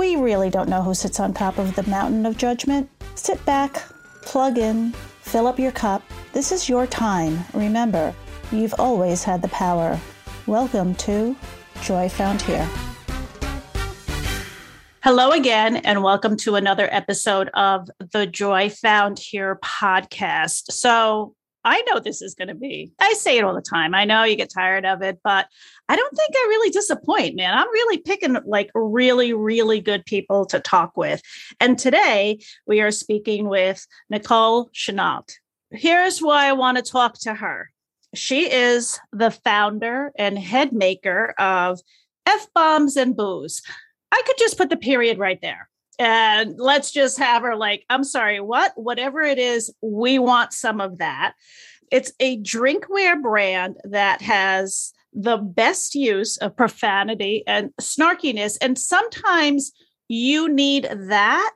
we really don't know who sits on top of the mountain of judgment. Sit back, plug in, fill up your cup. This is your time. Remember, you've always had the power. Welcome to Joy Found Here. Hello again, and welcome to another episode of the Joy Found Here podcast. So, I know this is going to be, I say it all the time. I know you get tired of it, but I don't think I really disappoint, man. I'm really picking like really, really good people to talk with. And today we are speaking with Nicole Chenault. Here's why I want to talk to her. She is the founder and head maker of F Bombs and Booze. I could just put the period right there and let's just have her like i'm sorry what whatever it is we want some of that it's a drinkware brand that has the best use of profanity and snarkiness and sometimes you need that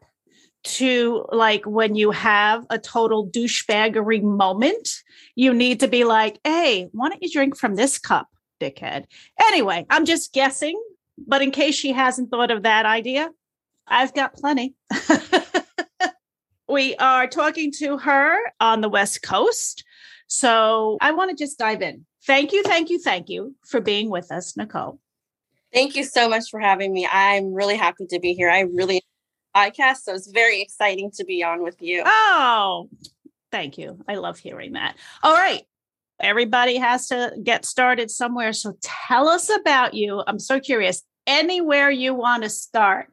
to like when you have a total douchebaggery moment you need to be like hey why don't you drink from this cup dickhead anyway i'm just guessing but in case she hasn't thought of that idea I've got plenty. we are talking to her on the West Coast. So I want to just dive in. Thank you, thank you, thank you for being with us, Nicole. Thank you so much for having me. I'm really happy to be here. I really podcast, so it's very exciting to be on with you. Oh, thank you. I love hearing that. All right. Everybody has to get started somewhere. So tell us about you. I'm so curious. Anywhere you want to start.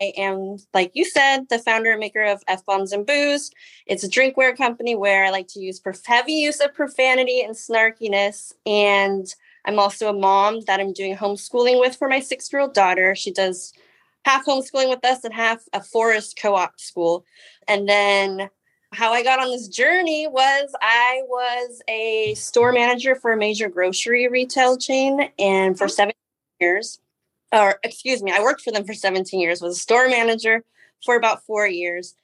I am, like you said, the founder and maker of F Bombs and Booze. It's a drinkware company where I like to use heavy use of profanity and snarkiness. And I'm also a mom that I'm doing homeschooling with for my six year old daughter. She does half homeschooling with us and half a forest co op school. And then how I got on this journey was I was a store manager for a major grocery retail chain and for oh. seven years or excuse me, I worked for them for 17 years, was a store manager for about four years.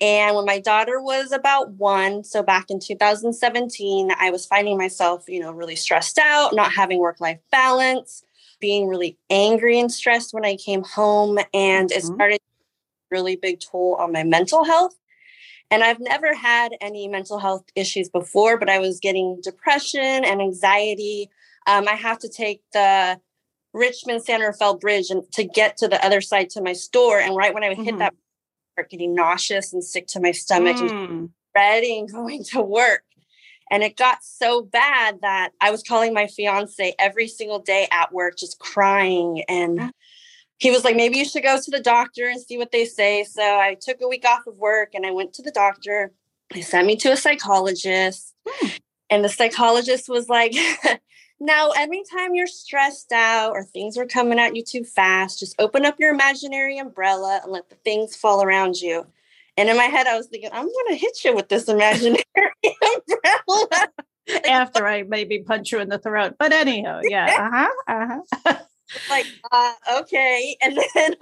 And when my daughter was about one, so back in 2017, I was finding myself, you know, really stressed out, not having work life balance, being really angry and stressed when I came home. And mm-hmm. it started really big toll on my mental health. And I've never had any mental health issues before, but I was getting depression and anxiety. Um, I have to take the Richmond San Rafael Bridge and to get to the other side to my store. And right when I would hit mm-hmm. that, I getting nauseous and sick to my stomach mm. and dreading going to work. And it got so bad that I was calling my fiance every single day at work, just crying. And he was like, maybe you should go to the doctor and see what they say. So I took a week off of work and I went to the doctor. They sent me to a psychologist. Hmm. And the psychologist was like, Now, anytime you're stressed out or things are coming at you too fast, just open up your imaginary umbrella and let the things fall around you. And in my head, I was thinking, I'm going to hit you with this imaginary umbrella. After I maybe punch you in the throat. But anyhow, yeah. Uh huh. Uh-huh. like, uh, okay. And then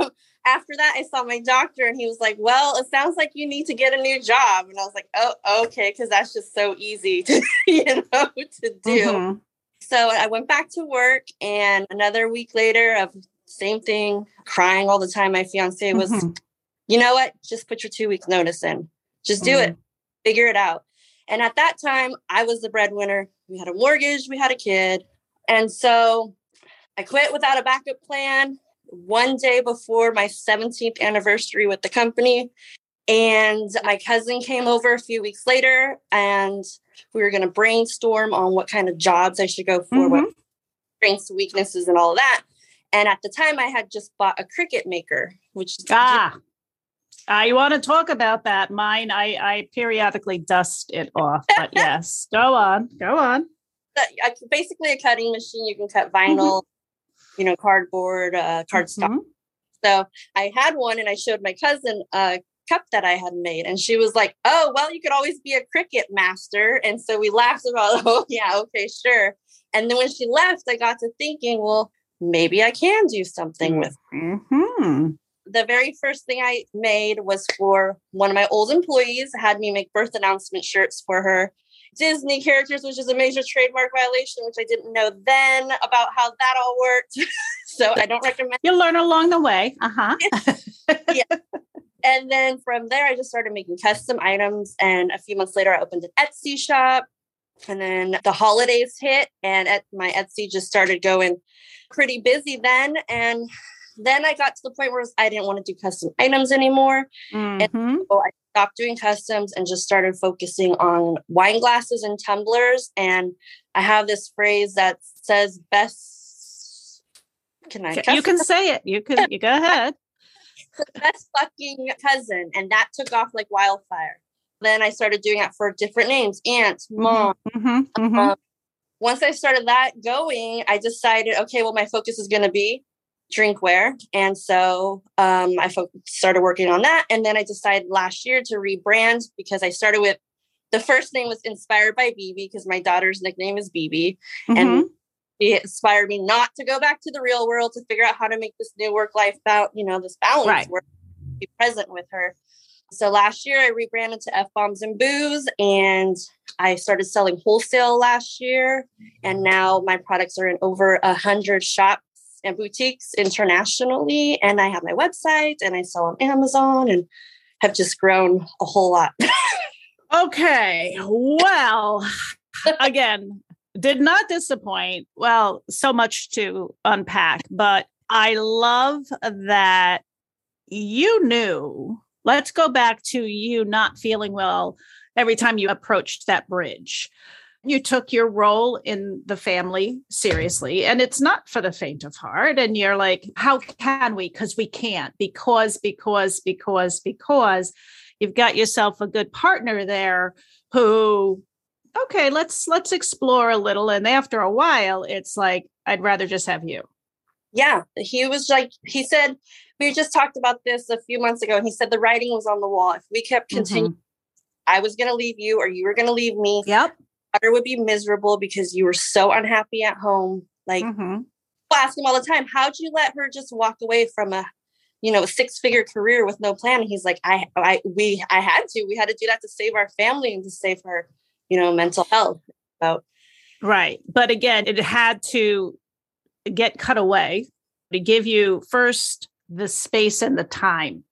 after that, I saw my doctor and he was like, Well, it sounds like you need to get a new job. And I was like, Oh, okay. Cause that's just so easy to, you know, to do. Mm-hmm. So I went back to work, and another week later, of same thing, crying all the time. My fiance was, mm-hmm. you know what? Just put your two weeks notice in. Just do mm-hmm. it. Figure it out. And at that time, I was the breadwinner. We had a mortgage, we had a kid. And so I quit without a backup plan. One day before my 17th anniversary with the company, And my cousin came over a few weeks later and we were going to brainstorm on what kind of jobs I should go for, mm-hmm. what strengths, weaknesses, and all of that. And at the time, I had just bought a Cricut maker, which ah, I want to talk about that. Mine, I, I periodically dust it off, but yes, go on, go on. Basically, a cutting machine. You can cut vinyl, mm-hmm. you know, cardboard, uh, cardstock. Mm-hmm. So I had one, and I showed my cousin a cup that I had made, and she was like, "Oh, well, you could always be a Cricut master." And so we laughed about, "Oh, yeah, okay, sure." And then when she left, I got to thinking, well, maybe I can do something with. Mm-hmm. The very first thing I made was for one of my old employees, had me make birth announcement shirts for her. Disney characters, which is a major trademark violation, which I didn't know then about how that all worked. so I don't recommend. You'll learn along the way. Uh huh. yeah. And then from there, I just started making custom items. And a few months later, I opened an Etsy shop. And then the holidays hit, and at my Etsy just started going pretty busy then. And then I got to the point where I didn't want to do custom items anymore. Mm-hmm. And so I stopped doing customs and just started focusing on wine glasses and tumblers. And I have this phrase that says best. Can I? You can say it. You can. You go ahead. Best fucking cousin, and that took off like wildfire. Then I started doing it for different names: aunt, mm-hmm, mom. Mm-hmm, mm-hmm. Um, once I started that going, I decided, okay, well, my focus is going to be drinkware. And so um, I fo- started working on that. And then I decided last year to rebrand because I started with the first name was inspired by BB because my daughter's nickname is BB. Mm-hmm. And it inspired me not to go back to the real world to figure out how to make this new work life about, you know, this balance right. work, be present with her. So last year I rebranded to F Bombs and Booze and I started selling wholesale last year. And now my products are in over a hundred shops and boutiques internationally. And I have my website and I sell on Amazon and have just grown a whole lot. okay. Well, again, did not disappoint. Well, so much to unpack, but I love that you knew Let's go back to you not feeling well every time you approached that bridge. You took your role in the family seriously, and it's not for the faint of heart. And you're like, how can we? Because we can't, because, because, because, because you've got yourself a good partner there who okay let's let's explore a little and after a while it's like i'd rather just have you. Yeah he was like he said we just talked about this a few months ago and he said the writing was on the wall. If we kept continuing mm-hmm. i was going to leave you or you were going to leave me. Yep. Daughter would be miserable because you were so unhappy at home like mm-hmm. ask him all the time how'd you let her just walk away from a you know six figure career with no plan? And he's like i i we i had to we had to do that to save our family and to save her you know mental health so right but again it had to get cut away to give you first the space and the time.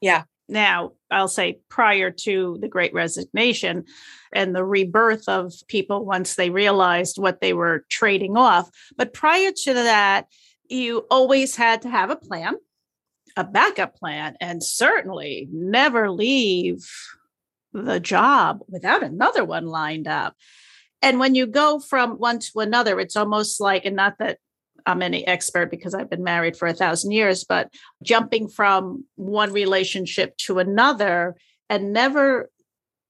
Yeah. Now, I'll say prior to the great resignation and the rebirth of people once they realized what they were trading off. But prior to that, you always had to have a plan, a backup plan, and certainly never leave the job without another one lined up. And when you go from one to another, it's almost like, and not that I'm any expert because I've been married for a thousand years, but jumping from one relationship to another and never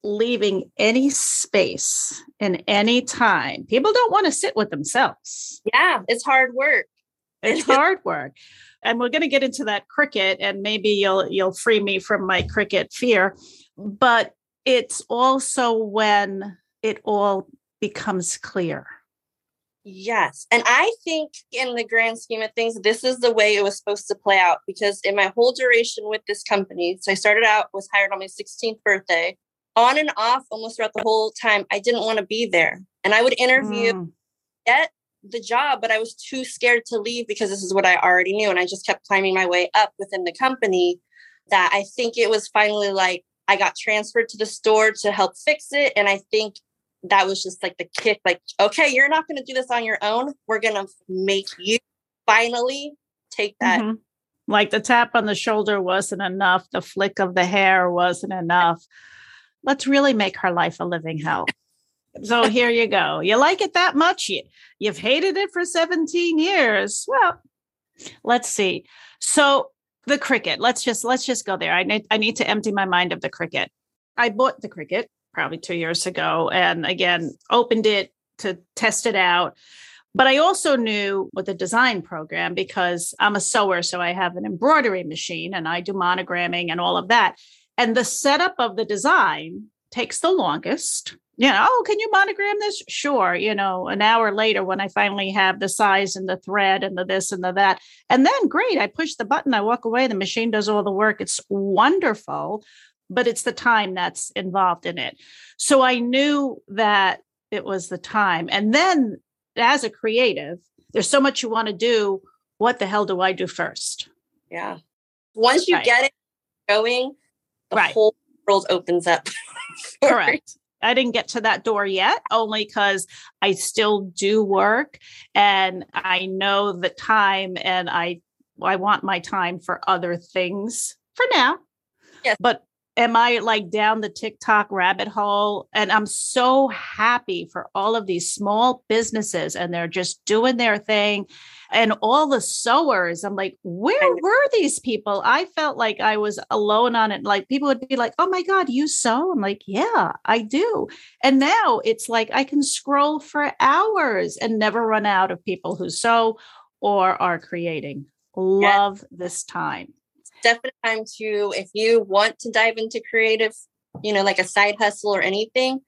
leaving any space in any time. People don't want to sit with themselves. Yeah, it's hard work. It's hard work. And we're going to get into that Cricut and maybe you'll you'll free me from my Cricut fear, but it's also when it all becomes clear Yes. And I think in the grand scheme of things, this is the way it was supposed to play out because in my whole duration with this company, so I started out, was hired on my 16th birthday, on and off almost throughout the whole time, I didn't want to be there. And I would interview, mm. get the job, but I was too scared to leave because this is what I already knew. And I just kept climbing my way up within the company that I think it was finally like I got transferred to the store to help fix it. And I think that was just like the kick like okay you're not going to do this on your own we're going to make you finally take that mm-hmm. Like the tap on the shoulder wasn't enough, the flick of the hair wasn't enough. Let's really make her life a living hell. So here you go. You like it that much? You, you've hated it for 17 years. Well, let's see. So the Cricut. let's just let's just go there. I need I need to empty my mind of the Cricut. I bought the Cricut probably 2 years ago and again opened it to test it out. But I also knew with the design program because I'm a sewer, so I have an embroidery machine and I do monogramming and all of that. And the setup of the design takes the longest. You know, oh, can you monogram this? Sure. You know, an hour later when I finally have the size and the thread and the this and the that. And then great, I push the button, I walk away, the machine does all the work. It's wonderful, but it's the time that's involved in it. So I knew that it was the time. And then as a creative, there's so much you want to do. What the hell do I do first? Yeah. Once you right. get it going, the right. whole world opens up. Correct. I didn't get to that door yet, only because I still do work and I know the time and I I want my time for other things for now. Yes. But am I like down the TikTok rabbit hole? And I'm so happy for all of these small businesses and they're just doing their thing. And all the sewers, I'm like, where were these people? I felt like I was alone on it. Like people would be like, oh my God, you sew? I'm like, yeah, I do. And now it's like I can scroll for hours and never run out of people who sew or are creating. Love yeah. this time definite time to if you want to dive into creative you know like a side hustle or anything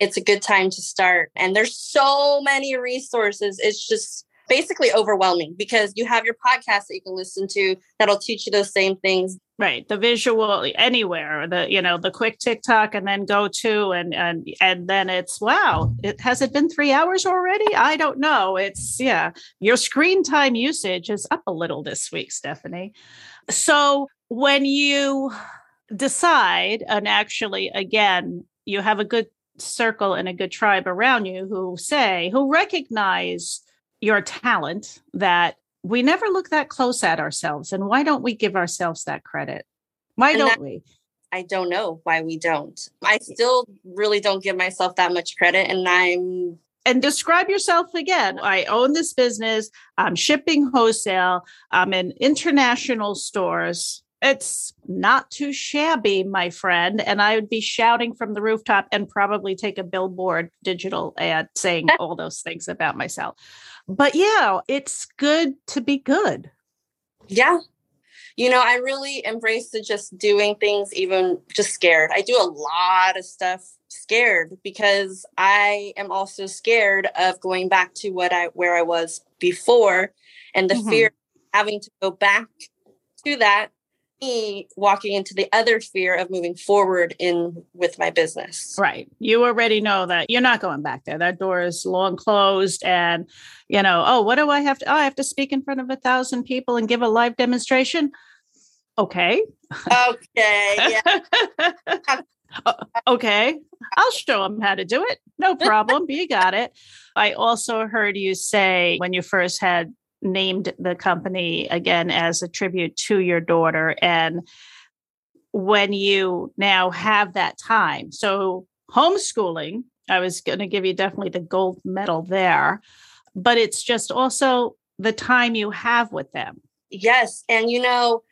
it's a good time to start. And there's so many resources. It's just basically overwhelming because you have your podcast that you can listen to that'll teach you those same things. Right. The visual anywhere the you know the quick tiktok and then go to and and and then it's wow it has it been three hours already? I don't know. It's yeah your screen time usage is up a little this week stephanie so when you decide, and actually, again, you have a good circle and a good tribe around you who say, who recognize your talent that we never look that close at ourselves. And why don't we give ourselves that credit? Why and don't that, we? I don't know why we don't. I still really don't give myself that much credit. And I'm and describe yourself again. I own this business. I'm shipping wholesale. I'm in international stores. It's not too shabby, my friend. And I would be shouting from the rooftop and probably take a billboard digital ad saying all those things about myself. But yeah, it's good to be good. Yeah. You know, I really embrace the just doing things, even just scared. I do a lot of stuff scared because I am also scared of going back to what I where I was before and the mm-hmm. fear having to go back to that me walking into the other fear of moving forward in with my business. Right. You already know that you're not going back there. That door is long closed and you know, oh, what do I have to oh, I have to speak in front of a thousand people and give a live demonstration. Okay. Okay. Yeah. Uh, okay. I'll show them how to do it. No problem. you got it. I also heard you say when you first had named the company again as a tribute to your daughter. And when you now have that time, so homeschooling, I was going to give you definitely the gold medal there, but it's just also the time you have with them. Yes. And you know,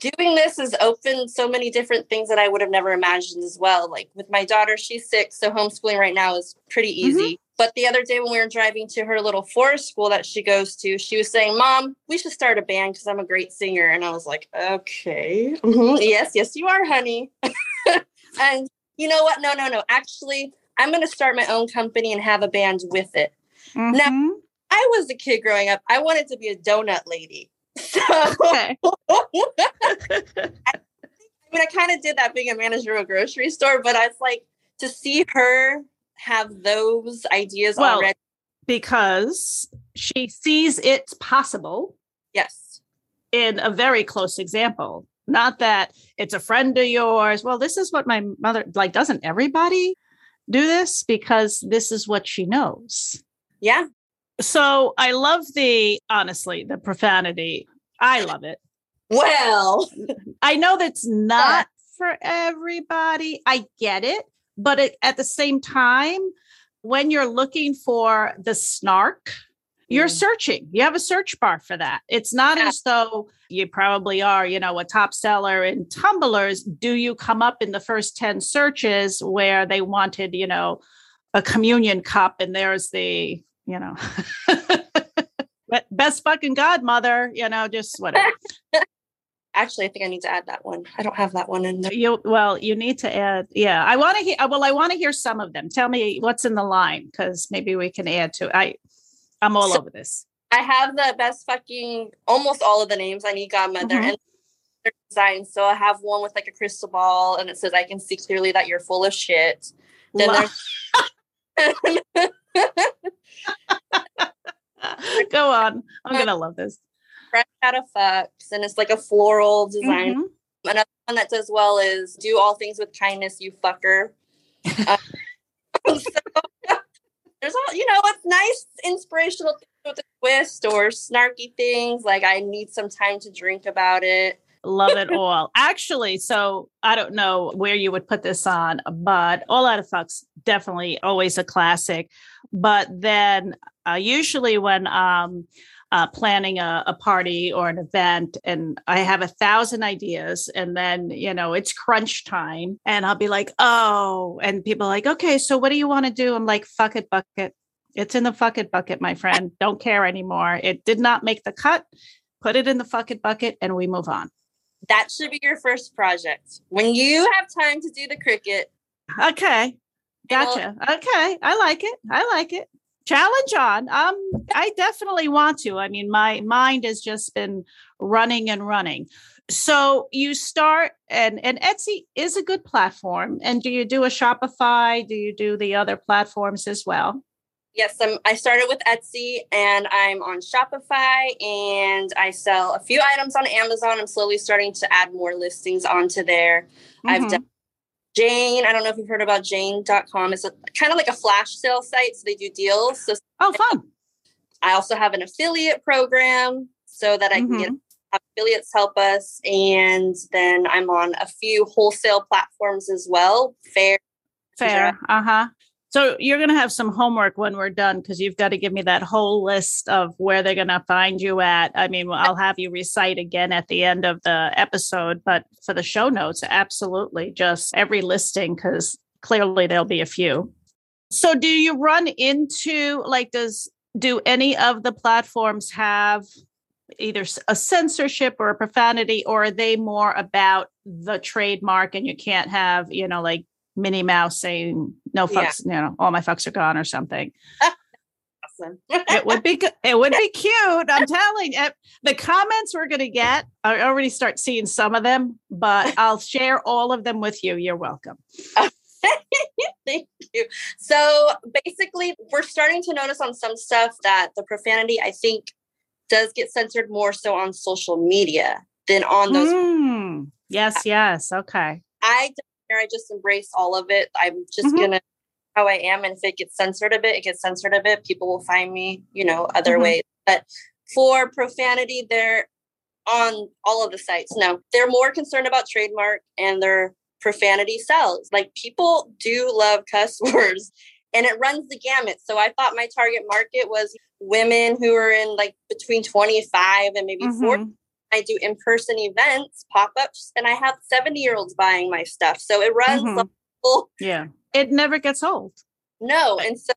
doing this has opened so many different things that I would have never imagined as well. Like with my daughter, she's six, so homeschooling right now is pretty mm-hmm. easy. Mm-hmm. But the other day when we were driving to her little forest school that she goes to, she was saying, Mom, we should start a band because I'm a great singer. And I was like, Okay. Mm-hmm. Yes, yes, you are, honey. and you know what? No, no, no. Actually, I'm going to start my own company and have a band with it. Mm-hmm. Now, I was a kid growing up. I wanted to be a donut lady. So, okay. I, mean, I kind of did that being a manager of a grocery store, but I was like, to see her have those ideas well, already? Because she sees it's possible. Yes. In a very close example. Not that it's a friend of yours. Well, this is what my mother like. Doesn't everybody do this? Because this is what she knows. Yeah. So I love the honestly, the profanity. I love it. Well, I know that's not for everybody. I get it. But it, at the same time, when you're looking for the snark, you're Mm. searching. You have a search bar for that. It's not Yeah. as though you probably are, you know, a top seller in tumblers. Do you come up in the first 10 searches where they wanted, you know, a communion cup and there's the, you know, be- best fucking godmother, you know, just whatever. actually, I think I need to add that one. I don't have that one in there. You well, you need to add. Yeah, I want to hear. Well, I want to hear some of them. Tell me what's in the line because maybe we can add to. I, I'm all So- over this. I have the best fucking almost all of the names. I need godmother Mhm. and their designs. So I have one with like a crystal ball and it says, I can see clearly that you're full of shit. Then Lo- Go on. I'm gonna love this. fresh out of fucks and it's like a floral design. Mhm. Another one that does well is do all things with kindness, you fucker. Uh, so, there's all you know, it's nice, inspirational things with a twist or snarky things like I need some time to drink about it. Love it all. Actually, so I don't know where you would put this on, but All Out of Fucks definitely always a classic. But then uh, usually when um uh, planning a, a party or an event and I have a thousand ideas and then you know it's crunch time and I'll be like oh and people like okay so what do you want to do? I'm like fuck it bucket it's in the fuck it bucket my friend. Don't care anymore. It did not make the cut. Put it in the fuck it bucket and we move on That should be your first project. When you have time to do the Cricut, Okay. Gotcha. Okay. I like it. I like it. Challenge on. Um, I definitely want to. I mean, my mind has just been running and running. So you start and and Etsy is a good platform. And do you do a Shopify? Do you do the other platforms as well? Yes, I'm, I started with Etsy and I'm on Shopify and I sell a few items on Amazon. I'm slowly starting to add more listings onto there. I've Mhm. done Jane. I don't know if you've heard about Jane.com. It's a kind of like a flash sale site. So they do deals. So Oh, fun. I also have an affiliate program so that I can get Mhm. have affiliates help us. And then I'm on a few wholesale platforms as well. Fair. Fair. Uh huh. So you're going to have some homework when we're done because you've got to give me that whole list of where they're going to find you at. I mean, I'll have you recite again at the end of the episode, but for the show notes, absolutely just every listing because clearly there'll be a few. So do you run into like, does, do any of the platforms have either a censorship or a profanity, or are they more about the trademark and you can't have, you know, like Minnie Mouse saying no Yeah. fucks, you know, all my fucks are gone or something. Awesome. It would be. It would be cute. I'm telling you. The comments we're going to get, I already start seeing some of them, but I'll share all of them with you. You're welcome. Thank you. So basically, we're starting to notice on some stuff that the profanity, I think, does get censored more so on social media than on those. Mm, yes, yes. Okay. I. I just embrace all of it. I'm just Mhm. gonna how I am, and if it gets censored a bit, it gets censored a bit. People will find me, you know, other Mhm. ways. But for profanity, they're on all of the sites. No, they're more concerned about trademark and their profanity sells. Like people do love cuss words and it runs the gamut. So I thought my target market was women who are in like between 25 and maybe 40. I do in-person events, pop-ups, and I have 70 year olds buying my stuff. So it runs Mhm. like full Yeah. It never gets old. no. And so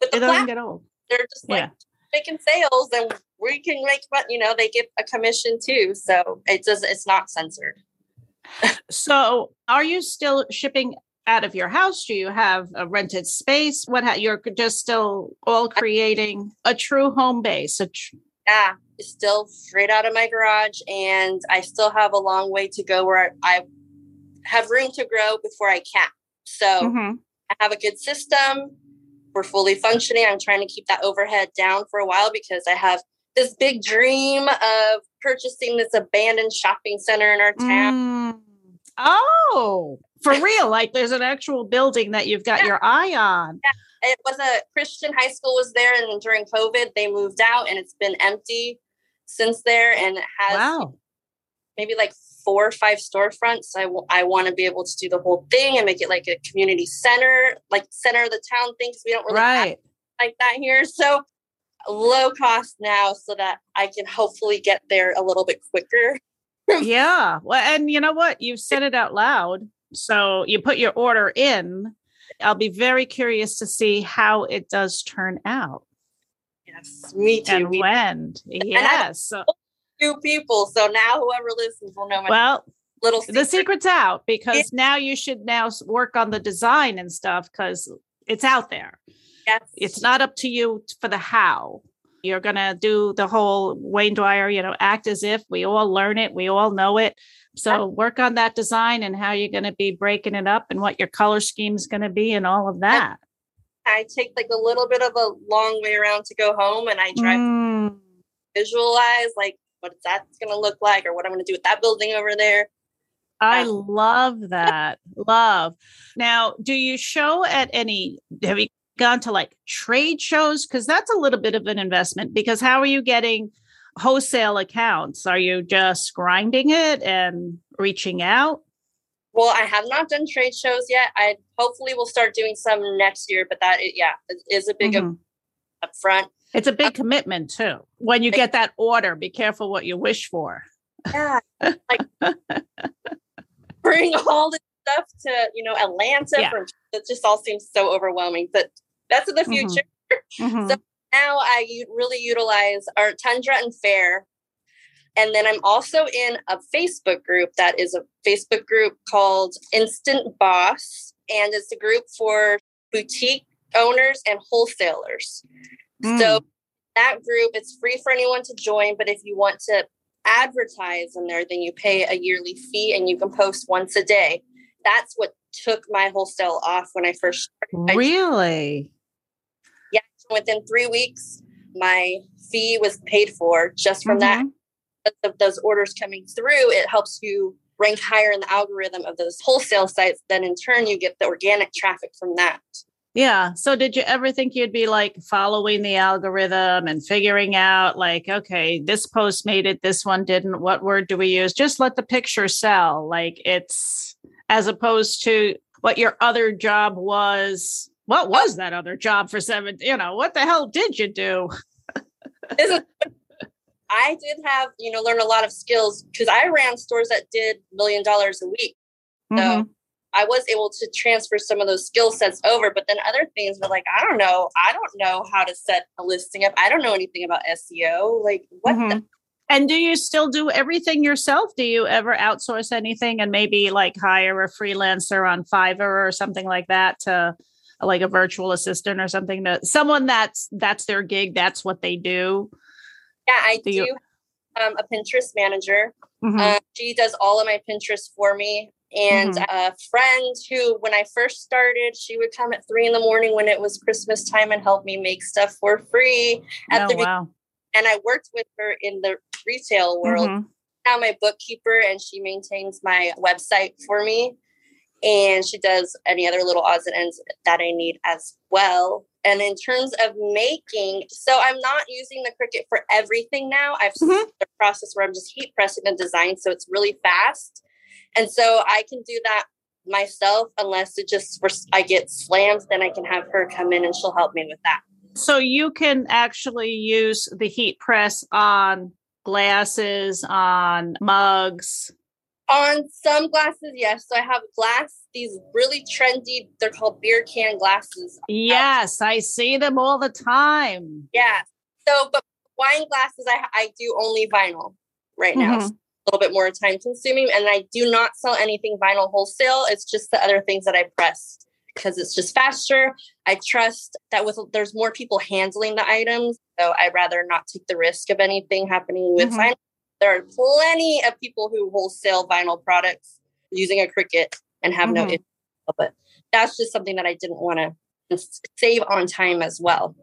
with the It doesn't get old. they're just like Yeah. making sales and we can make money, you know, they get a commission too. So it does it's not censored. So, are you still shipping out of your house? Do you have a rented space? What ha- you're just still all creating a true home base? A tr- Yeah, it's still straight out of my garage, and I still have a long way to go where I have room to grow before I cap. So Mhm. I have a good system. We're fully functioning. I'm trying to keep that overhead down for a while because I have this big dream of purchasing this abandoned shopping center in our town. Mm. Oh, for real? Like there's an actual building that you've got Yeah. your eye on. Yeah. It was a Christian high school was there, and during COVID they moved out, and it's been empty since there, and it has Wow. maybe like four or five storefronts. I, w- I want to be able to do the whole thing and make it like a community center, like center of the town thing. Because we don't really right. like that here. So low cost now so that I can hopefully get there a little bit quicker. yeah. Well, and you know what? You've said it out loud. So you put your order in. I'll be very curious to see how it does turn out. Yes, me too. And when. Yes. So, two people. So now whoever listens will know my well, little secret. the secret's out because yeah. now you should now work on the design and stuff because it's out there. Yes. It's not up to you for the how. You're going to do the whole Wayne Dyer, you know, act as if we all learn it, we all know it. So work on that design and how you're going to be breaking it up and what your color scheme is going to be and all of that. I take like a little bit of a long way around to go home and I try mm. to visualize like what that's going to look like or what I'm going to do with that building over there. I love that. love. Now, do you show at any have you gone to like trade shows because that's a little bit of an investment because how are you getting wholesale accounts? Are you just grinding it and reaching out? Well, I have not done trade shows yet. I hopefully will start doing some next year, but that yeah is a big mm-hmm. up, front. It's a big um, commitment too. When you get that order, be careful what you wish for. Yeah, like bring all this stuff to you know Atlanta. Yeah. From, it just all seems so overwhelming. But that's in the mm-hmm. future. Mm-hmm. so now I really utilize our Tundra and Faire and then I'm also in a Facebook group that is a Facebook group called Instant Boss. And it's a group for boutique owners and wholesalers. Mm. So that group, it's free for anyone to join. But if you want to advertise in there, then you pay a yearly fee and you can post once a day. That's what took my wholesale off when I first started. Really? Within three weeks, my fee was paid for just from mm-hmm. that of those orders coming through, it helps you rank higher in the algorithm of those wholesale sites. Then in turn, you get the organic traffic from that. Yeah. So did you ever think you'd be like following the algorithm and figuring out like, okay, this post made it, this one didn't. What word do we use? Just let the picture sell. Like it's as opposed to what your other job was. What was that other job for seven? You know, what the hell did you do? I did have, you know, learn a lot of skills because I ran stores that did million dollars a week. So mm-hmm. I was able to transfer some of those skill sets over. But then other things were like, I don't know. I don't know how to set a listing up. I don't know anything about SEO. Like, what mm-hmm. the? And do you still do everything yourself? Do you ever outsource anything and maybe like hire a freelancer on Fiverr or something like that to like a virtual assistant or something to someone that's that's their gig, that's what they do? Yeah, I do, do um, a Pinterest manager. Mm-hmm. Uh, she does all of my Pinterest for me. And mm-hmm. a friend who, when I first started, she would come at three in the morning when it was Christmas time and help me make stuff for free at oh, the wow. And I worked with her in the retail world. Mm-hmm. Now my bookkeeper, and she maintains my website for me. And she does any other little odds and ends that I need as well. And in terms of making, so I'm not using the Cricut for everything now. I've mm-hmm. the process where I'm just heat pressing the design, so it's really fast. And so I can do that myself unless it just I get slammed, then I can have her come in and she'll help me with that. So you can actually use the heat press on glasses, on mugs. On some glasses, yes. So I have glass these really trendy, they're called beer can glasses. Yes, I see them all the time. Yeah. So, but wine glasses, I, I do only vinyl right now. Mm-hmm. a little bit more time consuming. And I do not sell anything vinyl wholesale. It's just the other things that I press because it's just faster. I trust that with there's more people handling the items. So I'd rather not take the risk of anything happening with mm-hmm. vinyl. There are plenty of people who wholesale vinyl products using a Cricut and have mm-hmm. no issue. But that's just something that I didn't want to save on time as well.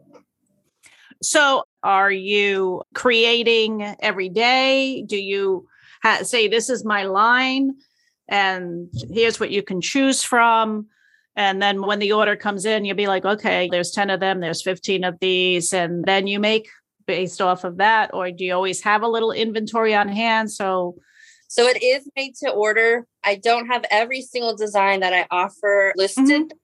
So, are you creating every day? Do you ha- say, This is my line, and here's what you can choose from? And then when the order comes in, you'll be like, Okay, there's 10 of them, there's 15 of these. And then you make based off of that. Or do you always have a little inventory on hand? So, So it is made to order. I don't have every single design that I offer listed. Mm-hmm.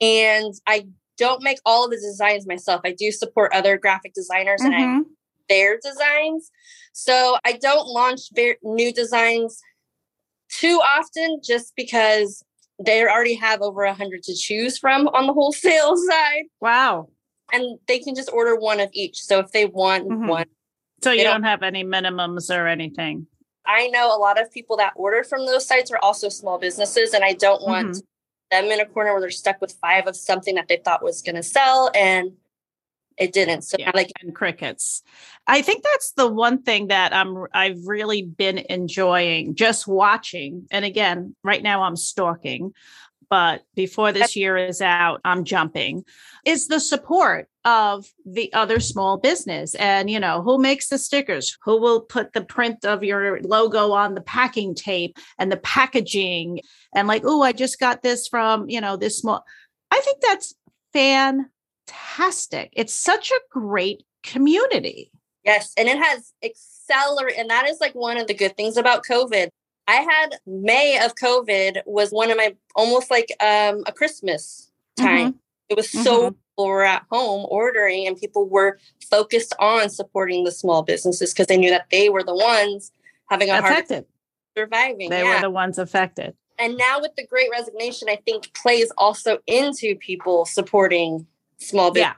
And I don't make all of the designs myself. I do support other graphic designers mm-hmm. and I mm-hmm. their designs. So I don't launch new designs too often just because they already have over a hundred to choose from on the wholesale side. Wow. And they can just order one of each. So if they want mm-hmm. one. So you don't, don't have any minimums or anything. I know a lot of people that order from those sites are also small businesses, and I don't want mm-hmm them in a corner where they're stuck with five of something that they thought was going to sell and it didn't. So yeah, like and crickets. I think that's the one thing that I'm I've really been enjoying just watching. And again, right now I'm stalking, but before this year is out, I'm jumping. Is the support of the other small business. And you know who makes the stickers? Who will put the print of your logo on the packing tape and the packaging? And like oh i just got this from you know this small i think that's fantastic. It's such a great community. Yes and it has accelerated and that is like one of the good things about covid. I had may of covid was one of my almost like um a christmas time. mm-hmm. It was so mm-hmm people were at home ordering and people were focused on supporting the small businesses because they knew that they were the ones having a affected. hard surviving. They yeah. were the ones affected. And now with the great resignation, I think plays also into people supporting small business.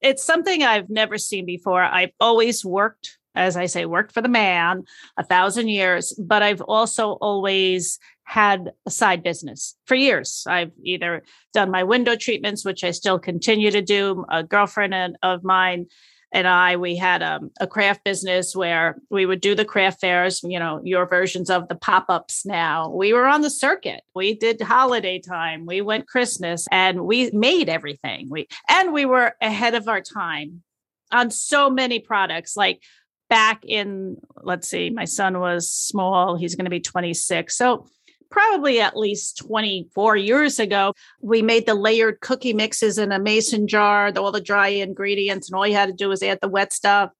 Yeah. It's something I've never seen before. I've always worked as I say, worked for the man a thousand years, but I've also always had a side business for years. I've either done my window treatments, which I still continue to do. A girlfriend of mine and I, we had um, a craft business where we would do the craft fairs, you know, your versions of the pop ups now. We were on the circuit. We did holiday time. We went Christmas and we made everything. We, and we were ahead of our time on so many products like back in let's see my son was small he's going to be 26 so probably at least 24 years ago, we made the layered cookie mixes in a mason jar, all the dry ingredients, and all you had to do was add the wet stuff.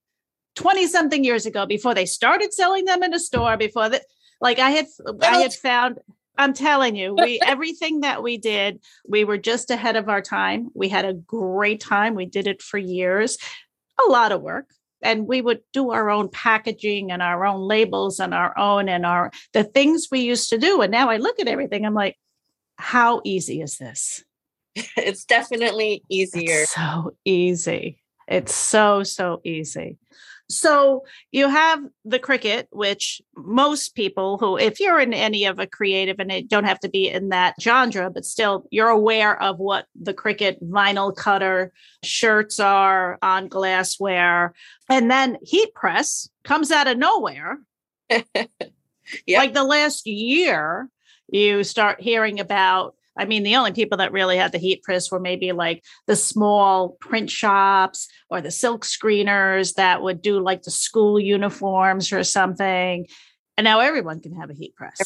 20 something years ago, before they started selling them in a store, before that, like I had, I had found, I'm telling you, we everything that we did, we were just ahead of our time. We had a great time. We did it for years. A lot of work, and we would do our own packaging and our own labels and our own and our the things we used to do. And now i look at everything i'm like how easy is this? It's definitely easier. It's so easy. It's so so easy so you have the Cricut, which most people who, if you're in any of a creative and it don't have to be in that genre, but still you're aware of what the Cricut vinyl cutter shirts are on glassware. And then heat press comes out of nowhere. yep. Like the last year, you start hearing about I mean, the only people that really had the heat press were maybe like the small print shops or the silk screeners that would do like the school uniforms or something. And now everyone can have a heat press.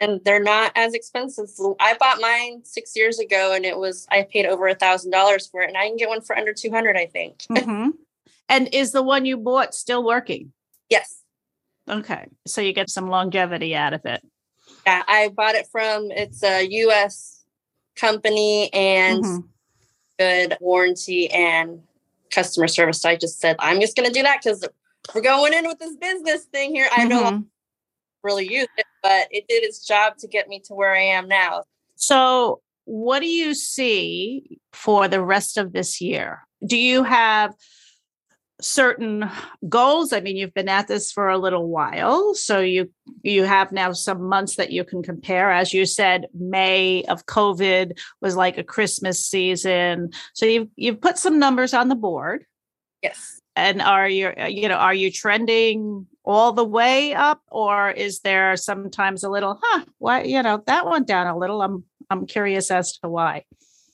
And they're not as expensive. I bought mine six years ago and it was, I paid over a thousand dollars for it and I can get one for under 200, I think. Mm-hmm. And is the one you bought still working? Yes. Okay. So you get some longevity out of it. Yeah, I bought it from it's a US company and mm-hmm. good warranty and customer service. So I just said, I'm just going to do that because we're going in with this business thing here. I know mm-hmm. really use it, but it did its job to get me to where I am now. So, what do you see for the rest of this year? Do you have certain goals. I mean you've been at this for a little while so you you have now some months that you can compare. As you said may of covid was like a christmas season. So you've you've put some numbers on the board. Yes. And are you you know are you trending all the way up or is there sometimes a little huh why you know that went down a little. I'm i'm curious as to why.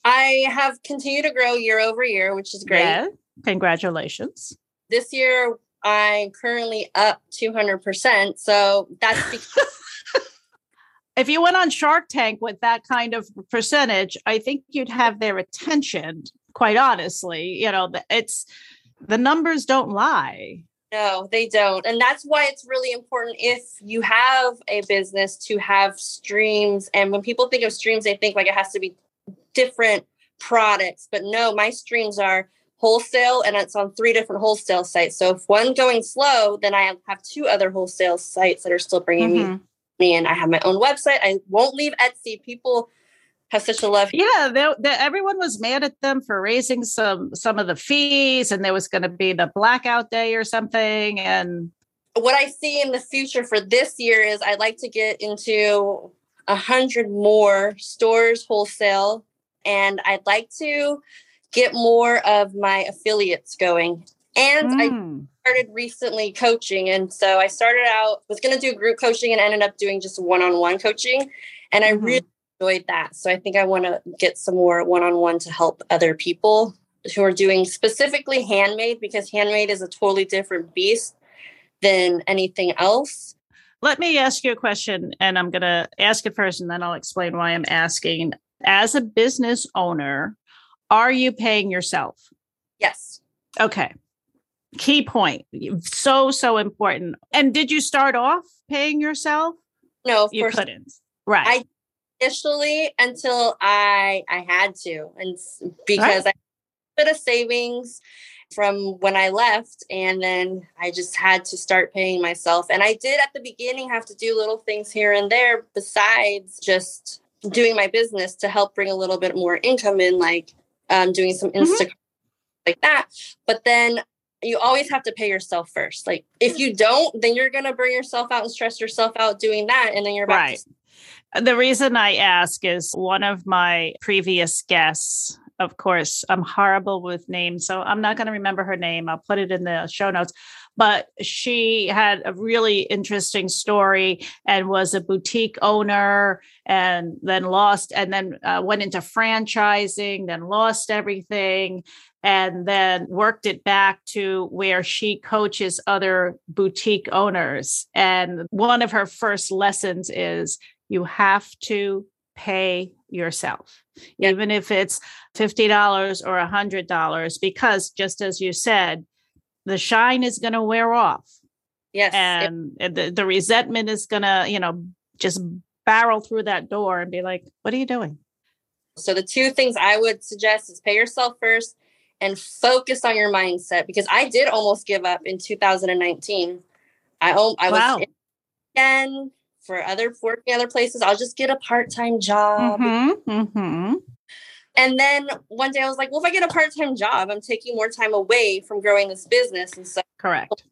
I have continued to grow year over year which is great Congratulations. This year, I'm currently up 200%. So that's because. if you went on Shark Tank with that kind of percentage, I think you'd have their attention, quite honestly. You know, it's the numbers don't lie. No, they don't. And that's why it's really important if you have a business to have streams. And when people think of streams, they think like it has to be different products. But no, my streams are wholesale and it's on three different wholesale sites. So if one going slow, then I have two other wholesale sites that are still bringing mm-hmm. me in. I have my own website. I won't leave Etsy. People have such a love. Yeah, they, they, everyone was mad at them for raising some some of the fees, and there was going to be the blackout day or something. And what I see in the future for this year is I'd like to get into a hundred more stores wholesale, and I'd like to get more of my affiliates going. And mm. I started recently coaching. And so I started out, was going to do group coaching and ended up doing just one on one coaching. And I mm-hmm. really enjoyed that. So I think I want to get some more one on one to help other people who are doing specifically handmade because handmade is a totally different beast than anything else. Let me ask you a question, and I'm going to ask it first, and then I'll explain why I'm asking. As a business owner, are you paying yourself? Yes. Okay. Key point. So, so important. And did you start off paying yourself? No, you couldn't. Right. I initially until I I had to, and because right. I bit of savings from when I left, and then I just had to start paying myself. And I did at the beginning have to do little things here and there besides just doing my business to help bring a little bit more income in, like um, doing some Insta mm-hmm. like that. But then you always have to pay yourself first. Like if you don't, then you're gonna burn yourself out and stress yourself out doing that, and then you're back. Right. To- the reason I ask is one of my previous guests. Of course, I'm horrible with names, so I'm not going to remember her name. I'll put it in the show notes but she had a really interesting story and was a boutique owner and then lost and then uh, went into franchising then lost everything and then worked it back to where she coaches other boutique owners. And one of her first lessons is you have to pay yourself even if it's $50 or $100 because just as you said the shine is going to wear off. Yes. And the, the resentment is going to, you know, just barrel through that door and be like, what are you doing? So the two things I would suggest is pay yourself first and focus on your mindset because I did almost give up in 2019. I I wow. was again for other working other places. I'll just get a part time job. Mm-hmm, mm-hmm. And then one day I was like, well, if I get a part time job, I'm taking more time away from growing this business. And so, correct.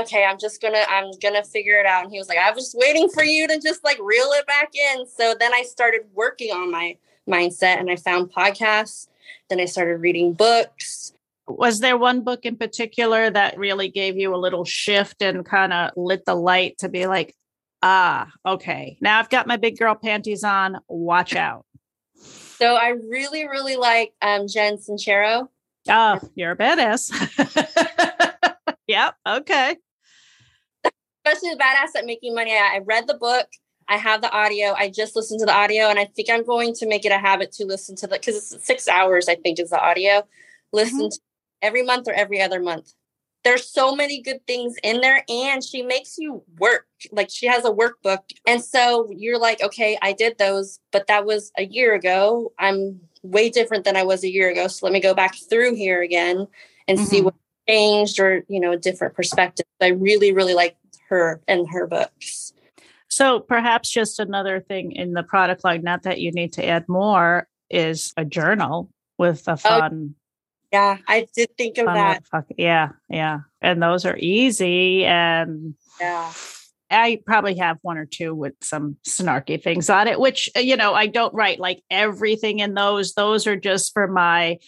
Okay, I'm just gonna, I'm gonna figure it out. And he was like, I was just waiting for you to just like reel it back in. So then I started working on my mindset and I found podcasts. Then I started reading books. Was there one book in particular that really gave you a little shift and kind of lit the light to be like, ah, okay, now I've got my big girl panties on, watch out? So I really, really like um, Jen Sincero. Oh, you're a badass. yep. Okay. Especially the badass at making money. I, I read the book. I have the audio. I just listened to the audio, and I think I'm going to make it a habit to listen to the because it's six hours. I think is the audio. Listen mm-hmm. to every month or every other month there's so many good things in there and she makes you work like she has a workbook. And so you're like okay i did those but that was a year ago. I'm way different than i was a year ago so let me go back through here again and mm-hmm. see what changed or you know a different perspective i really really like her and her books. So perhaps just another thing in the product line not that you need to add more is a journal with a oh, fun yeah, I did think of that. Yeah, yeah. And those are easy. And yeah. I probably have one or two with some snarky things on it, which, uh, you know, I don't write like everything in those. Those are just for my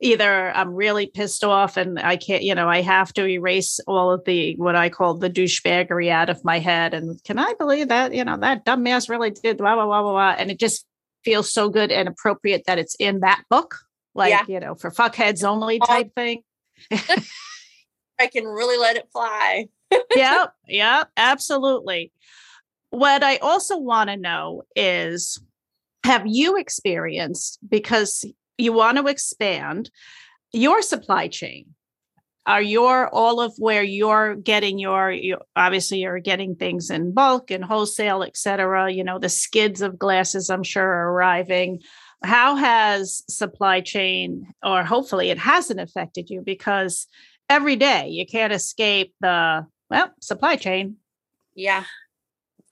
either I'm really pissed off and I can't, you know, I have to erase all of the what I call the douchebaggery out of my head. And can I believe that, you know, that dumbass really did blah, blah, blah, blah, blah. And it just feels so good and appropriate that it's in that book like yeah. you know for fuckheads only type thing. I can really let it fly. Yep yep absolutely. What i also want to know is have you experienced because you want to expand your supply chain? Are your all of where you're getting your you, obviously you're getting things in bulk and wholesale etc you know the skids of glasses i'm sure are arriving how has supply chain or hopefully it hasn't affected you because every day you can't escape the well supply chain yeah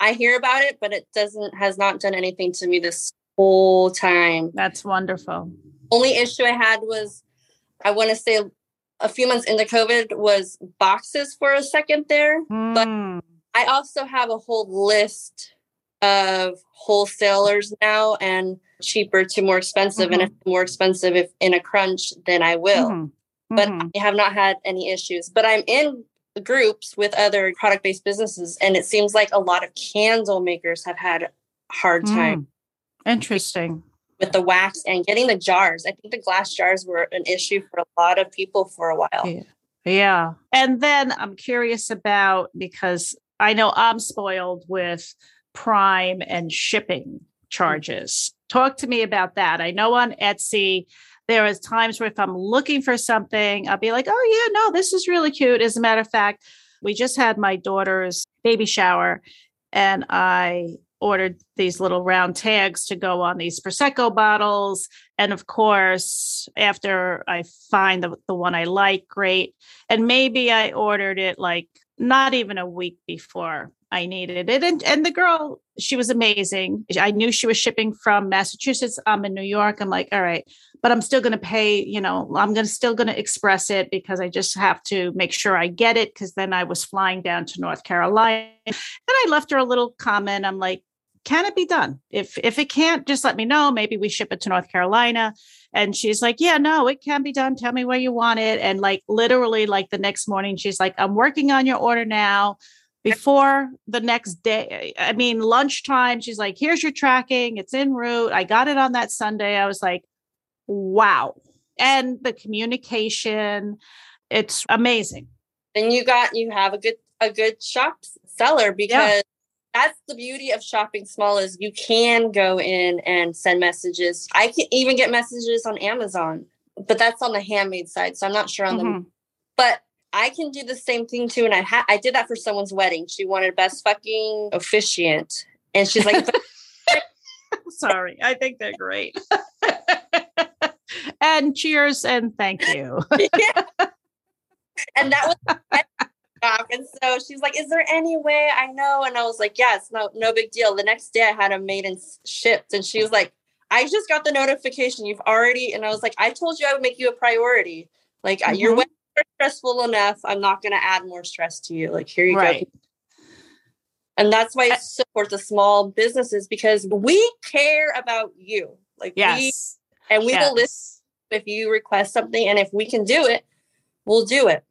i hear about it but it doesn't has not done anything to me this whole time that's wonderful only issue i had was i want to say a few months into COVID was boxes for a second there. Mm. But hmm. I also have a whole list of wholesalers now and cheaper to more expensive. Mm-hmm. And if more expensive if in a crunch, then I will. Mm-hmm. But mm-hmm. I have not had any issues. But I'm in groups with other product based businesses, and it seems like a lot of candle makers have had hard time. Mm. Interesting with the wax and getting the jars. I think the glass jars were an issue for a lot of people for a while. Yeah. yeah. And then I'm curious about because I know I'm spoiled with prime and shipping charges. Talk to me about that. I know on Etsy, there is times where if I'm looking for something, I'll be like, oh, yeah, no, this is really cute. As a matter of fact, we just had my daughter's baby shower and I ordered these little round tags to go on these prosecco bottles and of course after i find the, the one i like great and maybe i ordered it like not even a week before i needed it and, and the girl she was amazing i knew she was shipping from massachusetts i'm in new york i'm like all right but i'm still to pay you know i'm to still to express it because i just have to make sure i get it because then i was flying down to north carolina and i left her a little comment i'm like can it be done? If if it can't, just let me know. Maybe we ship it to North Carolina. And she's like, Yeah, no, it can be done. Tell me where you want it. And like literally, like the next morning, she's like, I'm working on your order now. Before the next day, I mean, lunchtime, she's like, Here's your tracking. It's en route. I got it on that Sunday. I was like, Wow. And the communication, it's amazing. And you got you have a good a good shop seller because yeah that's the beauty of shopping small is you can go in and send messages. I can even get messages on Amazon, but that's on the handmade side. So I'm not sure on mm-hmm. the but I can do the same thing too. And I had I did that for someone's wedding. She wanted best fucking officiant. And she's like sorry, I think they're great. and cheers and thank you. yeah. And that was and so she's like, "Is there any way I know?" And I was like, "Yeah, it's no no big deal." The next day, I had a made and shipped, and she was like, "I just got the notification. You've already." And I was like, "I told you I would make you a priority. Like mm-hmm. your wedding stressful enough. I'm not going to add more stress to you. Like here you right. go." And that's why I support the small businesses because we care about you. Like yes. we, and we yes. will listen if you request something, and if we can do it, we'll do it.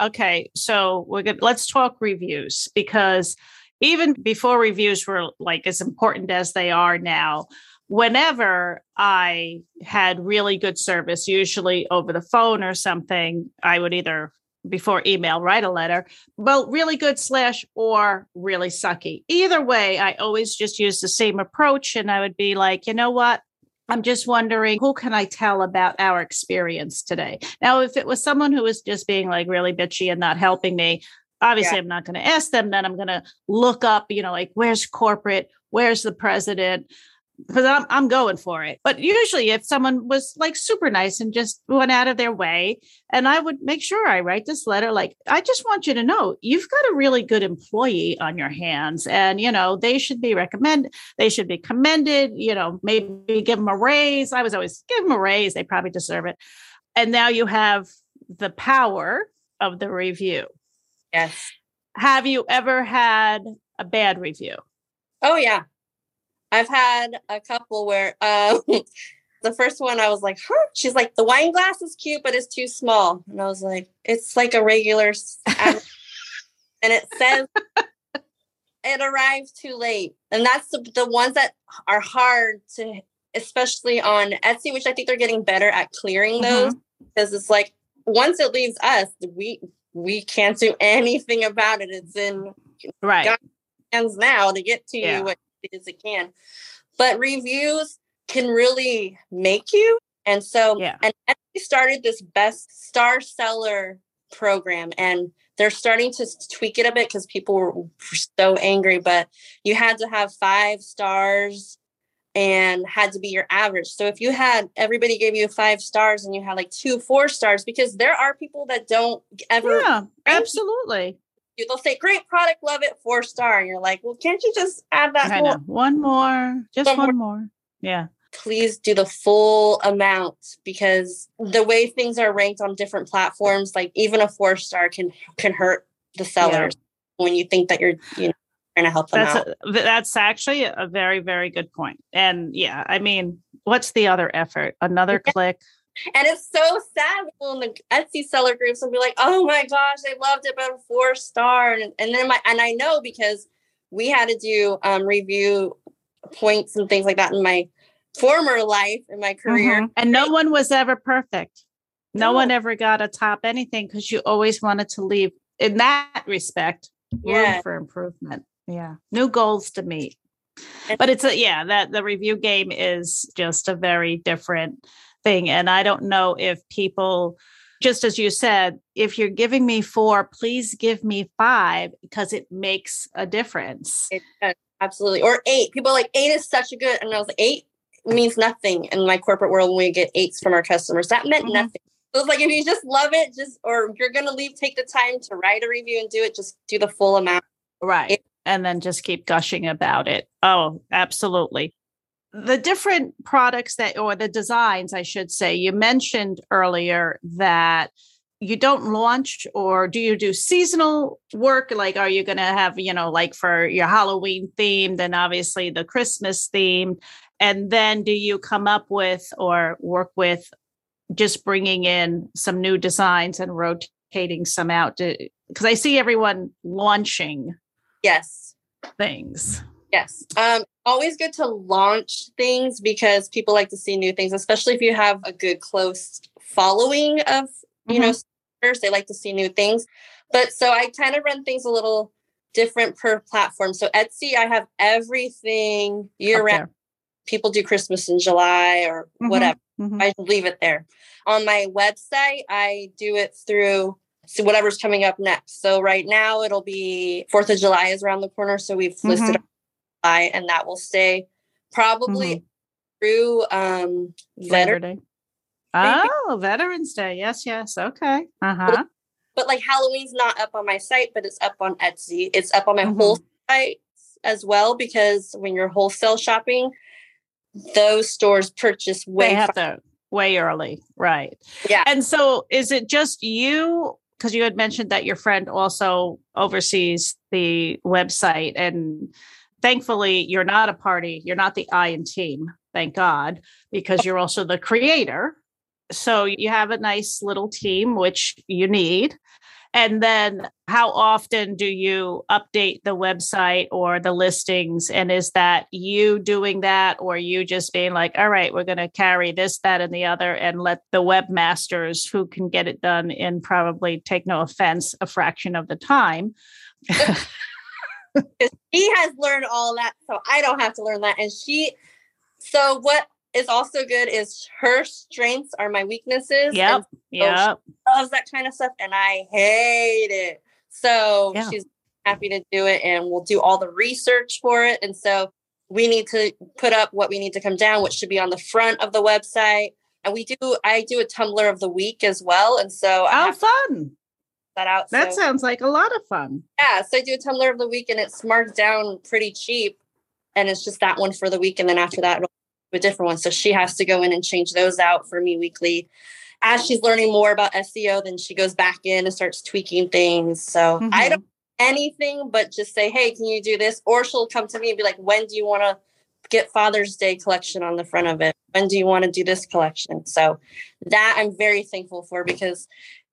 Okay, so we're good. Let's talk reviews because even before reviews were like as important as they are now, whenever I had really good service, usually over the phone or something, I would either before email write a letter, well, really good slash or really sucky. Either way, I always just use the same approach and I would be like, you know what? I'm just wondering who can I tell about our experience today? Now, if it was someone who was just being like really bitchy and not helping me, obviously yeah. I'm not going to ask them. Then I'm going to look up, you know, like where's corporate? Where's the president? Because I'm I'm going for it. But usually, if someone was like super nice and just went out of their way, and I would make sure I write this letter, like I just want you to know you've got a really good employee on your hands, and you know they should be recommended, they should be commended. You know, maybe give them a raise. I was always give them a raise; they probably deserve it. And now you have the power of the review. Yes. Have you ever had a bad review? Oh yeah. I've had a couple where um, the first one I was like, huh? She's like, the wine glass is cute, but it's too small. And I was like, it's like a regular, and it says it arrived too late. And that's the, the ones that are hard to, especially on Etsy, which I think they're getting better at clearing those mm-hmm. because it's like once it leaves us, we we can't do anything about it. It's in right hands now to get to yeah. you as it can. But reviews can really make you. And so, yeah. and we started this best star seller program and they're starting to tweak it a bit because people were so angry but you had to have five stars and had to be your average so if you had everybody gave you five stars and you had like two four stars because there are people that don't ever yeah absolutely. They'll say great product love it four star. And you're like well can't you just add that I more? know. one more. Just One one more. yeah. Please do the full amount because the way things are ranked on different platforms like even a four star can can hurt the sellers when you think that you're you know trying to help them that's out. a, that's actually a very very good point. And yeah i mean what's the other effort? Another Yeah. click and it's so sad in the etsy seller groups will be like oh my gosh i loved it but a four star and, and then my and i know because we had to do um review points and things like that in my former life in my career Mhm. and no one was ever perfect no, No. one ever got a top anything because you always wanted to leave in that respect room Yeah. for improvement yeah new goals to meet but it's a yeah that the review game is just a very different thing and i don't know if people just as you said if you're giving me four please give me five because it makes a difference It does, absolutely. Or eight. People are like eight is such a good, and I was like eight means nothing in my corporate world when we get eights from our customers. That meant Mhm. nothing. So it's like if you just love it, just or you're gonna leave, take the time to write a review and do it. Just do the full amount. right It- and then just keep gushing about it oh absolutely the different products that or the designs i should say you mentioned earlier that you don't launch or do you do seasonal work like are you going to have you know like for your halloween themed and obviously the christmas theme and then do you come up with or work with just bringing in some new designs and rotating some out because i see everyone launching Yes. things Yes. Um, always good to launch things because people like to see new things, especially if you have a good close following of, you know, sellers. They like to see new things. But so I kind of run things a little different per platform. So Etsy, I have everything year round. People do Christmas in July or Mhm. whatever. Mhm. I leave it there. On my website, I do it through so whatever's coming up next. So right now it'll be Fourth of July is around the corner. So we've listed Mhm. July, and that will stay probably Mhm. through um Labor veteran. Day. Oh, Veterans Day. Yes, yes. Okay. Uh huh. But like Halloween's not up on my site, but it's up on Etsy. It's up on my Mhm. wholesale site as well because when you're wholesale shopping, those stores purchase way They have fa- to way early, right? Yeah. And so, is it just you? Because you had mentioned that your friend also oversees the website, and thankfully, you're not a party. You're not the I in team. Thank God, because you're also the creator. So you have a nice little team, which you need. And then, how often do you update the website or the listings? And is that you doing that, or you just being like, all right, we're going to carry this, that, and the other, and let the webmasters who can get it done in probably take no offense, a fraction of the time? because she has learned all that, so I don't have to learn that. And she, so what is also good is her strengths are my weaknesses. Yep. Yep. loves that kind of stuff, and I hate it. So Yeah. she's happy to do it, and we'll do all the research for it. And so we need to put up what we need to come down, what should be on the front of the website. And we do, I do a tumbler of the week as well, and so I Oh, have fun. That out. That so, sounds like a lot of fun. yeah, so I do a tumbler of the week, and it's marked down pretty cheap, and it's just that one for the week, and then after that, it'll be a different one. So she has to go in and change those out for me weekly. As she's learning more about SEO, then she goes back in and starts tweaking things. So I Mhm. don't anything but just say, hey, can you do this? Or she'll come to me and be like, when do you want to get Father's Day collection on the front of it? When do you want to do this collection? So that I'm very thankful for because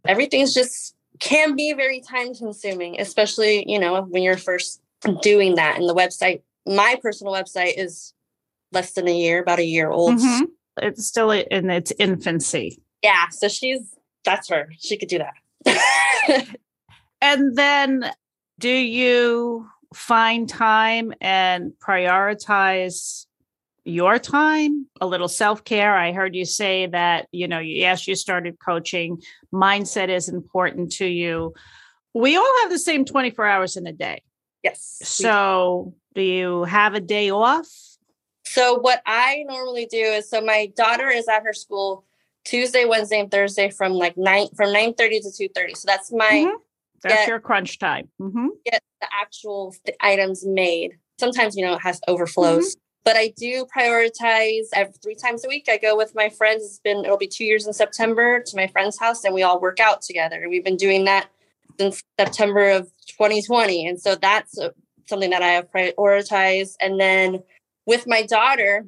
everything's just can be very time consuming, especially, you know, when you're first doing that. And the website, my personal website is less than a year, about a year old. Mhm. It's still in its infancy. Yeah. So she's, that's her. She could do that. And then do you find time and prioritize your time, a little self care. I heard you say that, you know, yes, you started coaching, mindset is important to you. We all have the same 24 hours in a day. Yes. So, do you have a day off? So, what I normally do is so my daughter is at her school Tuesday, Wednesday, and Thursday from like nine from nine thirty to two thirty. So that's my mm-hmm. that's get, your crunch time. Mm-hmm. Get the actual th- items made. Sometimes you know it has overflows, mm-hmm. But I do prioritize every three times a week. I go with my friends. It's been it'll be two years in September to my friend's house, and we all work out together. We've been doing that since September of 2020, and so that's something that I have prioritized. And then with my daughter,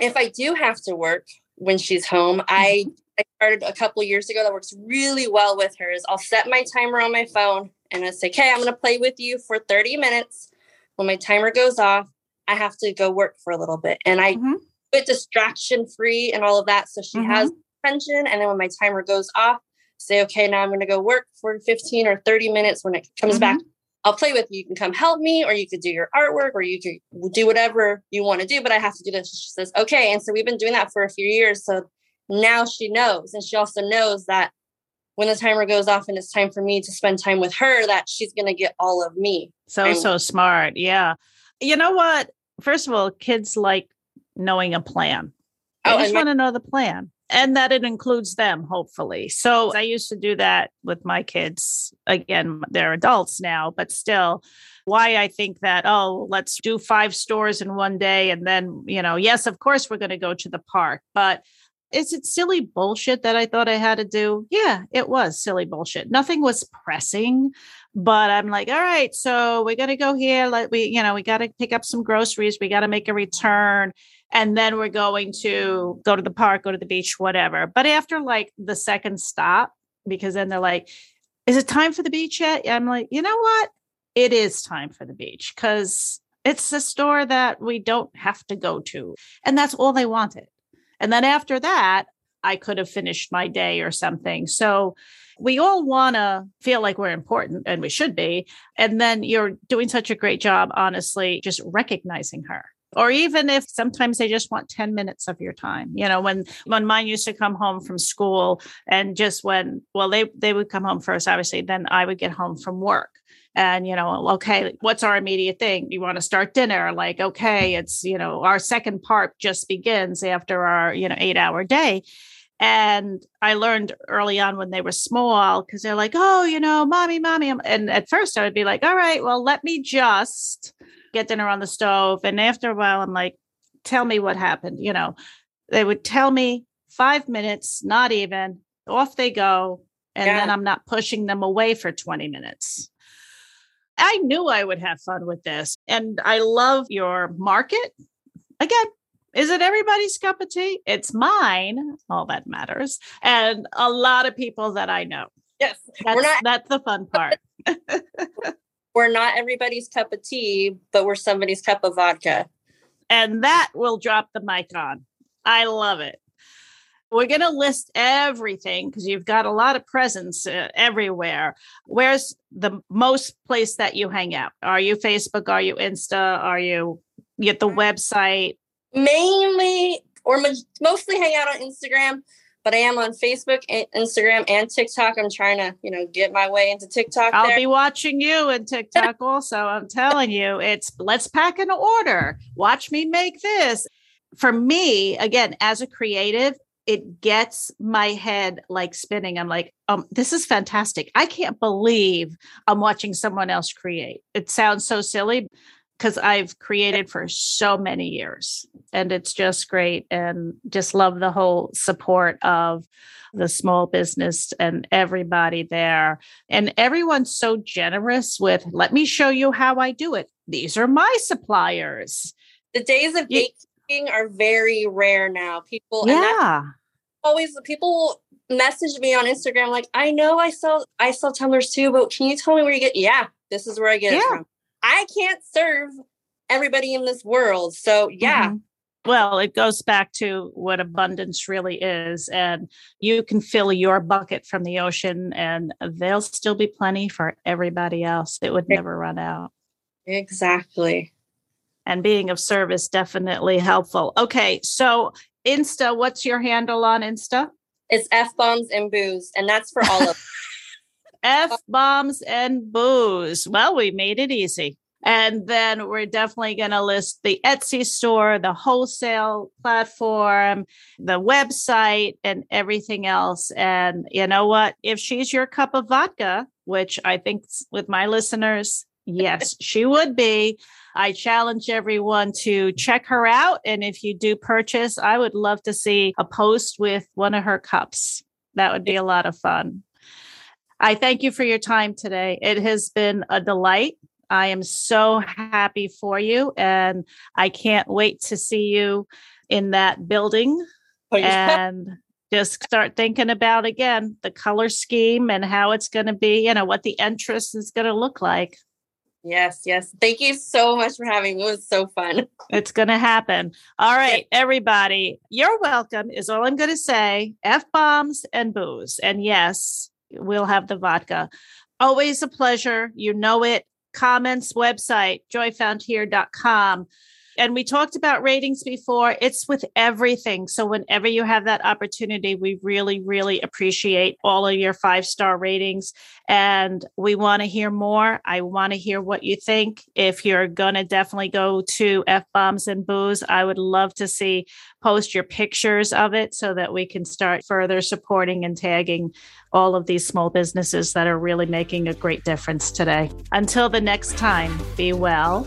if I do have to work, when she's home. I, mm-hmm. I started a couple years ago that works really well with her is I'll set my timer on my phone and I say, okay, I'm going to play with you for 30 minutes. When my timer goes off, I have to go work for a little bit. And I mm-hmm. put distraction free and all of that. So she mm-hmm. has attention. And then when my timer goes off, say, okay, now I'm going to go work for 15 or 30 minutes. When it comes back, mm-hmm. I'll play with you. You can come help me, or you could do your artwork, or you could do whatever you want to do, but I have to do this. She says, okay. And so we've been doing that for a few years. So now she knows. And she also knows that when the timer goes off and it's time for me to spend time with her, that she's going to get all of me. So, and- so smart. Yeah. You know what? First of all, kids like knowing a plan. I oh, just want to know the plan and that it includes them hopefully so i used to do that with my kids again they're adults now but still why i think that oh let's do five stores in one day and then you know yes of course we're going to go to the park but is it silly bullshit that i thought i had to do yeah it was silly bullshit nothing was pressing but i'm like all right so we're to go here like we you know we got to pick up some groceries we got to make a return and then we're going to go to the park, go to the beach, whatever. But after like the second stop, because then they're like, is it time for the beach yet? I'm like, you know what? It is time for the beach because it's a store that we don't have to go to. And that's all they wanted. And then after that, I could have finished my day or something. So we all want to feel like we're important and we should be. And then you're doing such a great job, honestly, just recognizing her. Or even if sometimes they just want 10 minutes of your time you know when when mine used to come home from school and just when well they they would come home first obviously then i would get home from work. And you know okay what's our immediate thing? You want to start dinner? Like okay it's you know our second part just begins after our you know 8 hour day and I learned early on when they were small because they're like, oh, you know, mommy, mommy. And at first I would be like, all right, well, let me just get dinner on the stove. And after a while, I'm like, tell me what happened. You know, they would tell me five minutes, not even, off they go. And yeah. then I'm not pushing them away for 20 minutes. I knew I would have fun with this. And I love your market. Again, is it everybody's cup of tea? It's mine. All that matters. And a lot of people that I know. Yes. That's, not- that's the fun part. we're not everybody's cup of tea, but we're somebody's cup of vodka. And that will drop the mic on. I love it. We're going to list everything because you've got a lot of presence uh, everywhere. Where's the most place that you hang out? Are you Facebook? Are you Insta? Are you get the website? Mainly, or mostly hang out on Instagram but I am on Facebook, Instagram, and TikTok. I'm trying to, you know, get my way into TikTok. I'll there. be watching you in TikTok also. I'm telling you, it's let's pack an order. Watch me make this. For me, again, as a creative, it gets my head like spinning. I'm like, um, this is fantastic. I can't believe I'm watching someone else create. It sounds so silly, because I've created for so many years and it's just great and just love the whole support of the small business and everybody there. And everyone's so generous with, let me show you how I do it. These are my suppliers. The days of baking are very rare now. People, yeah. always people message me on Instagram like, I know I sell I sell tumblers too, but can you tell me where you get? Yeah, this is where I get yeah. it from. I can't serve everybody in this world. So, yeah. Mm-hmm. Well, it goes back to what abundance really is. And you can fill your bucket from the ocean, and there'll still be plenty for everybody else. It would never run out. Exactly. and being of service definitely helpful. Okay, so Insta, what's your handle on Insta? It's F bombs and booze, and that's for all of F bombs and booze. Well, we made it easy. And then we're definitely going to list the Etsy store, the wholesale platform, the website, and everything else. And you know what? If she's your cup of vodka, which I think with my listeners, yes, she would be. I challenge everyone to check her out. And if you do purchase, I would love to see a post with one of her cups. That would be a lot of fun. I thank you for your time today. It has been a delight. I am so happy for you, and I can't wait to see you in that building oh, and just start thinking about again the color scheme and how it's going to be, you know, what the entrance is going to look like. Yes, yes. Thank you so much for having me. It was so fun. It's going to happen. All right, everybody, you're welcome, is all I'm going to say. F bombs and booze. And yes, we'll have the vodka. Always a pleasure. You know it comments website, joyfoundhere.com. And we talked about ratings before. It's with everything. So whenever you have that opportunity, we really, really appreciate all of your five star ratings. And we want to hear more. I want to hear what you think. If you're going to definitely go to F Bombs and Booze, I would love to see post your pictures of it so that we can start further supporting and tagging all of these small businesses that are really making a great difference today. Until the next time, be well.